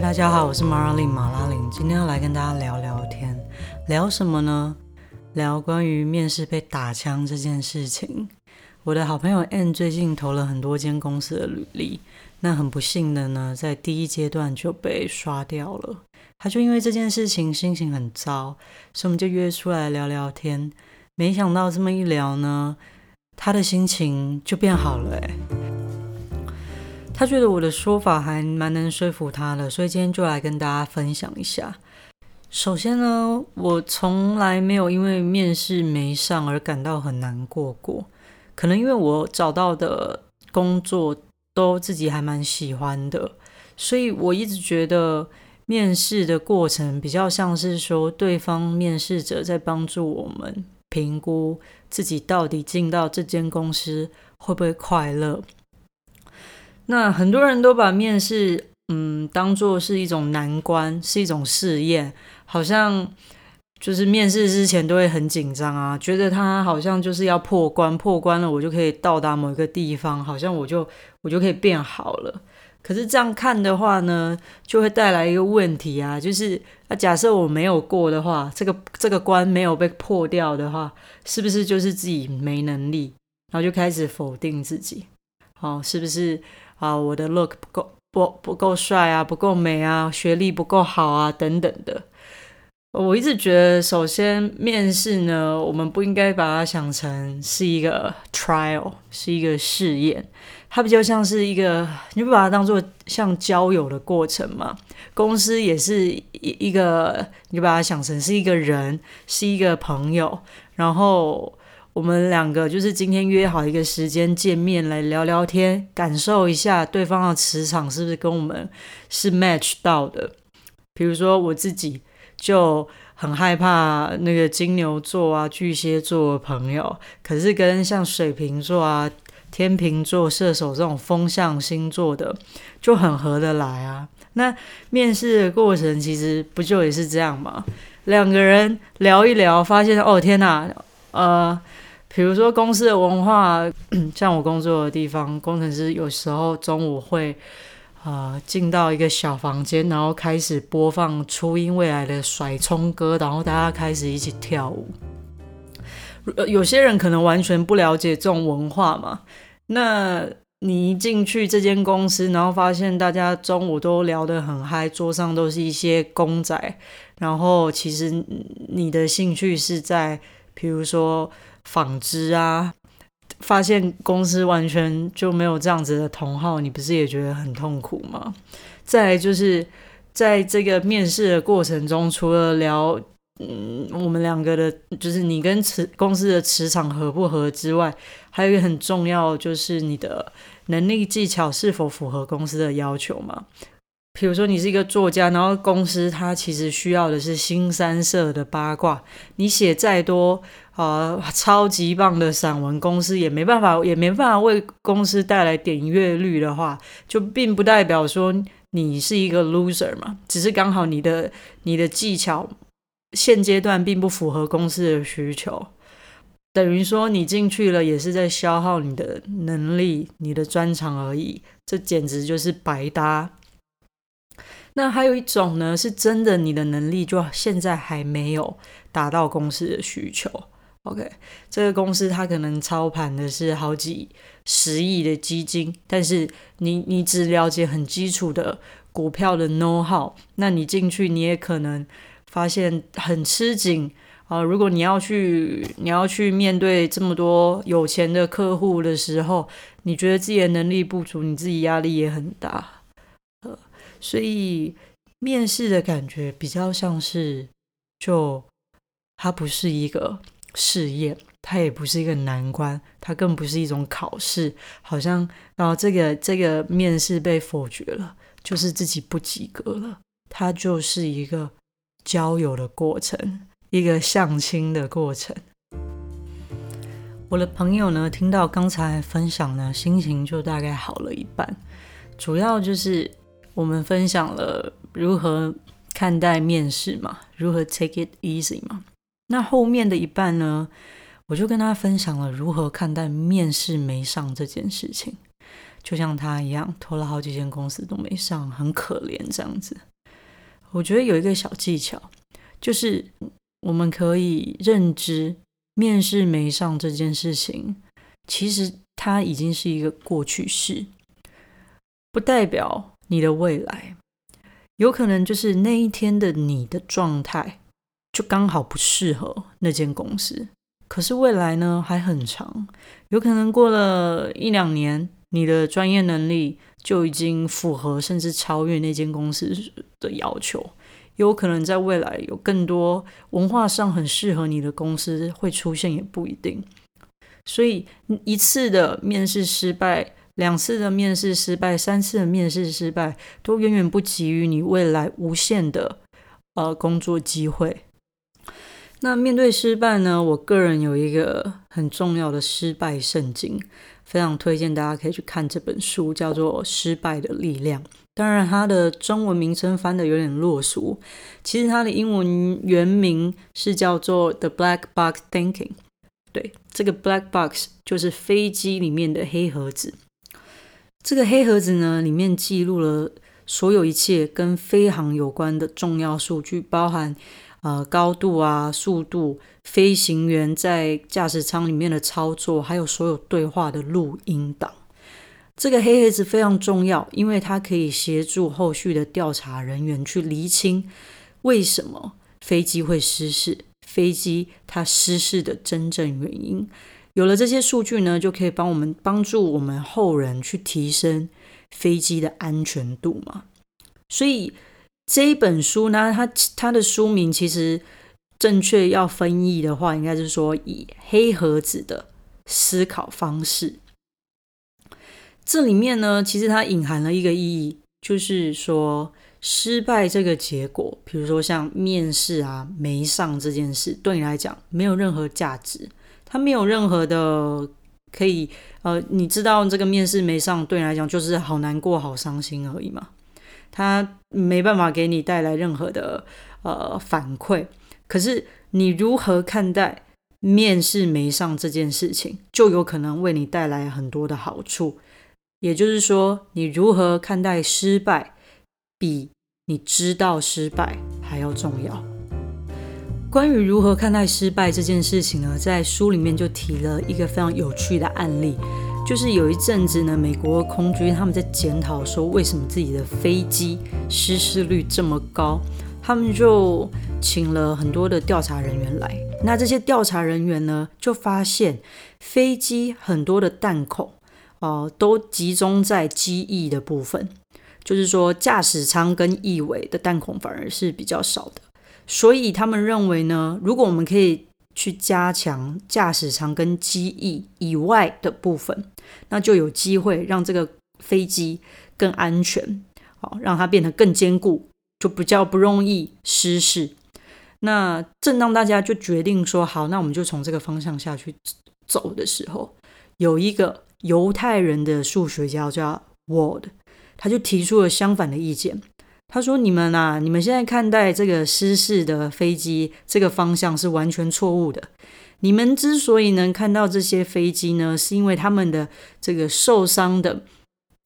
大家好，我是马拉琳马拉琳，今天要来跟大家聊聊天，聊什么呢？聊关于面试被打枪这件事情。我的好朋友 Ann 最近投了很多间公司的履历，那很不幸的呢，在第一阶段就被刷掉了。他就因为这件事情心情很糟，所以我们就约出来聊聊天。没想到这么一聊呢，他的心情就变好了诶。他觉得我的说法还蛮能说服他的，所以今天就来跟大家分享一下。首先呢，我从来没有因为面试没上而感到很难过过。可能因为我找到的工作都自己还蛮喜欢的，所以我一直觉得面试的过程比较像是说，对方面试者在帮助我们评估自己到底进到这间公司会不会快乐。那很多人都把面试，嗯，当做是一种难关，是一种试验，好像就是面试之前都会很紧张啊，觉得他好像就是要破关，破关了我就可以到达某一个地方，好像我就我就可以变好了。可是这样看的话呢，就会带来一个问题啊，就是啊，假设我没有过的话，这个这个关没有被破掉的话，是不是就是自己没能力，然后就开始否定自己？好，是不是？啊，我的 look 不够不不够帅啊，不够美啊，学历不够好啊，等等的。我一直觉得，首先面试呢，我们不应该把它想成是一个 trial，是一个试验。它比较像是一个，你不把它当做像交友的过程嘛？公司也是一一个，你把它想成是一个人，是一个朋友，然后。我们两个就是今天约好一个时间见面来聊聊天，感受一下对方的磁场是不是跟我们是 match 到的。比如说我自己就很害怕那个金牛座啊、巨蟹座的朋友，可是跟像水瓶座啊、天秤座、射手这种风象星座的就很合得来啊。那面试的过程其实不就也是这样吗？两个人聊一聊，发现哦天哪，呃。比如说公司的文化，像我工作的地方，工程师有时候中午会，呃，进到一个小房间，然后开始播放初音未来的甩葱歌，然后大家开始一起跳舞。有些人可能完全不了解这种文化嘛，那你一进去这间公司，然后发现大家中午都聊得很嗨，桌上都是一些公仔，然后其实你的兴趣是在，比如说。纺织啊，发现公司完全就没有这样子的同好，你不是也觉得很痛苦吗？再就是在这个面试的过程中，除了聊嗯我们两个的，就是你跟磁公司的磁场合不合之外，还有一个很重要，就是你的能力技巧是否符合公司的要求嘛？比如说你是一个作家，然后公司它其实需要的是新三色的八卦，你写再多。啊，超级棒的散文，公司也没办法，也没办法为公司带来点阅率的话，就并不代表说你是一个 loser 嘛，只是刚好你的你的技巧现阶段并不符合公司的需求，等于说你进去了也是在消耗你的能力、你的专长而已，这简直就是白搭。那还有一种呢，是真的你的能力就现在还没有达到公司的需求。OK，这个公司它可能操盘的是好几十亿的基金，但是你你只了解很基础的股票的 know how，那你进去你也可能发现很吃紧啊。如果你要去你要去面对这么多有钱的客户的时候，你觉得自己的能力不足，你自己压力也很大。所以面试的感觉比较像是，就它不是一个。试验，它也不是一个难关，它更不是一种考试。好像，然后这个这个面试被否决了，就是自己不及格了。它就是一个交友的过程，一个相亲的过程。我的朋友呢，听到刚才分享呢，心情就大概好了一半。主要就是我们分享了如何看待面试嘛，如何 take it easy 嘛。那后面的一半呢，我就跟他分享了如何看待面试没上这件事情。就像他一样，投了好几间公司都没上，很可怜这样子。我觉得有一个小技巧，就是我们可以认知面试没上这件事情，其实它已经是一个过去式，不代表你的未来。有可能就是那一天的你的状态，就刚好不适合那间公司。可是未来呢还很长，有可能过了一两年，你的专业能力就已经符合甚至超越那间公司的要求。有可能在未来有更多文化上很适合你的公司会出现，也不一定。所以一次的面试失败，两次的面试失败，三次的面试失败，都远远不及于你未来无限的呃工作机会。那面对失败呢？我个人有一个很重要的失败圣经，非常推荐大家可以去看这本书，叫做《失败的力量》。当然，它的中文名称翻的有点落俗，其实它的英文原名是叫做《The Black Box Thinking》。对，这个 Black Box 就是飞机里面的黑盒子。这个黑盒子呢，里面记录了所有一切跟飞行有关的重要数据，包含。呃，高度啊，速度，飞行员在驾驶舱里面的操作，还有所有对话的录音档。这个黑盒子非常重要，因为它可以协助后续的调查人员去厘清为什么飞机会失事，飞机它失事的真正原因。有了这些数据呢，就可以帮我们帮助我们后人去提升飞机的安全度嘛。所以。这一本书呢，它它的书名其实正确要翻译的话，应该是说以黑盒子的思考方式。这里面呢，其实它隐含了一个意义，就是说失败这个结果，比如说像面试啊没上这件事，对你来讲没有任何价值，他没有任何的可以呃，你知道这个面试没上，对你来讲就是好难过、好伤心而已嘛。他没办法给你带来任何的呃反馈，可是你如何看待面试没上这件事情，就有可能为你带来很多的好处。也就是说，你如何看待失败，比你知道失败还要重要。关于如何看待失败这件事情呢，在书里面就提了一个非常有趣的案例。就是有一阵子呢，美国空军他们在检讨说，为什么自己的飞机失事率这么高？他们就请了很多的调查人员来。那这些调查人员呢，就发现飞机很多的弹孔哦，都集中在机翼的部分，就是说驾驶舱跟翼尾的弹孔反而是比较少的。所以他们认为呢，如果我们可以去加强驾驶舱跟机翼以外的部分，那就有机会让这个飞机更安全，好让它变得更坚固，就比较不容易失事。那正当大家就决定说好，那我们就从这个方向下去走的时候，有一个犹太人的数学家叫 Ward，他就提出了相反的意见。他说：“你们啊，你们现在看待这个失事的飞机这个方向是完全错误的。你们之所以能看到这些飞机呢，是因为他们的这个受伤的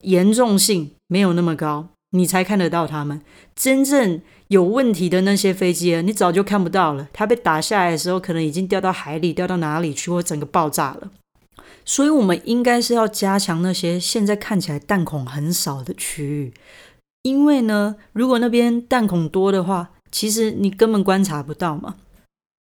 严重性没有那么高，你才看得到他们。真正有问题的那些飞机，你早就看不到了。它被打下来的时候，可能已经掉到海里，掉到哪里去，或整个爆炸了。所以，我们应该是要加强那些现在看起来弹孔很少的区域。”因为呢，如果那边弹孔多的话，其实你根本观察不到嘛。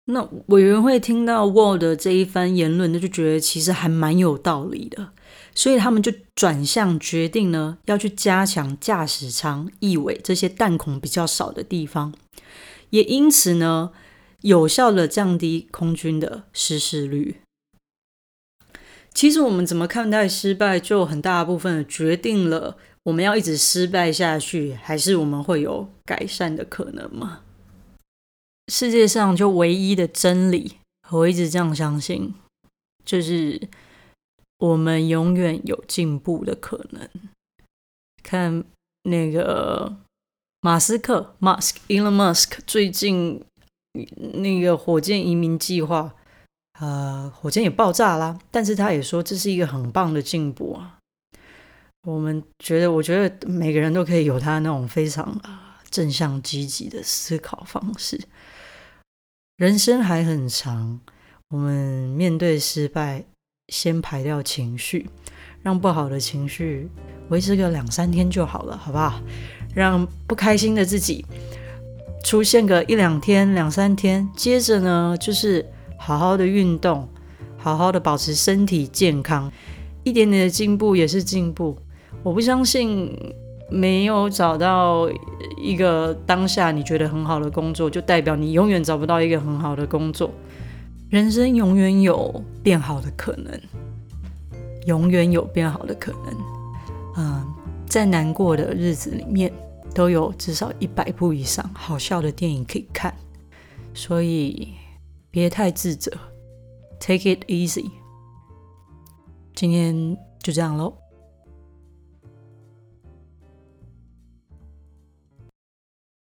那委员会听到 Wall 的这一番言论，那就觉得其实还蛮有道理的，所以他们就转向决定呢，要去加强驾驶舱翼尾这些弹孔比较少的地方，也因此呢，有效的降低空军的失事率。其实我们怎么看待失败，就很大部分决定了。我们要一直失败下去，还是我们会有改善的可能吗？世界上就唯一的真理，我一直这样相信，就是我们永远有进步的可能。看那个马斯克 （Musk），Elon Musk 最近那个火箭移民计划，呃，火箭也爆炸啦，但是他也说这是一个很棒的进步啊。我们觉得，我觉得每个人都可以有他那种非常正向积极的思考方式。人生还很长，我们面对失败，先排掉情绪，让不好的情绪维持个两三天就好了，好不好？让不开心的自己出现个一两天、两三天，接着呢，就是好好的运动，好好的保持身体健康，一点点的进步也是进步。我不相信没有找到一个当下你觉得很好的工作，就代表你永远找不到一个很好的工作。人生永远有变好的可能，永远有变好的可能。嗯，在难过的日子里面，都有至少一百部以上好笑的电影可以看，所以别太自责，take it easy。今天就这样喽。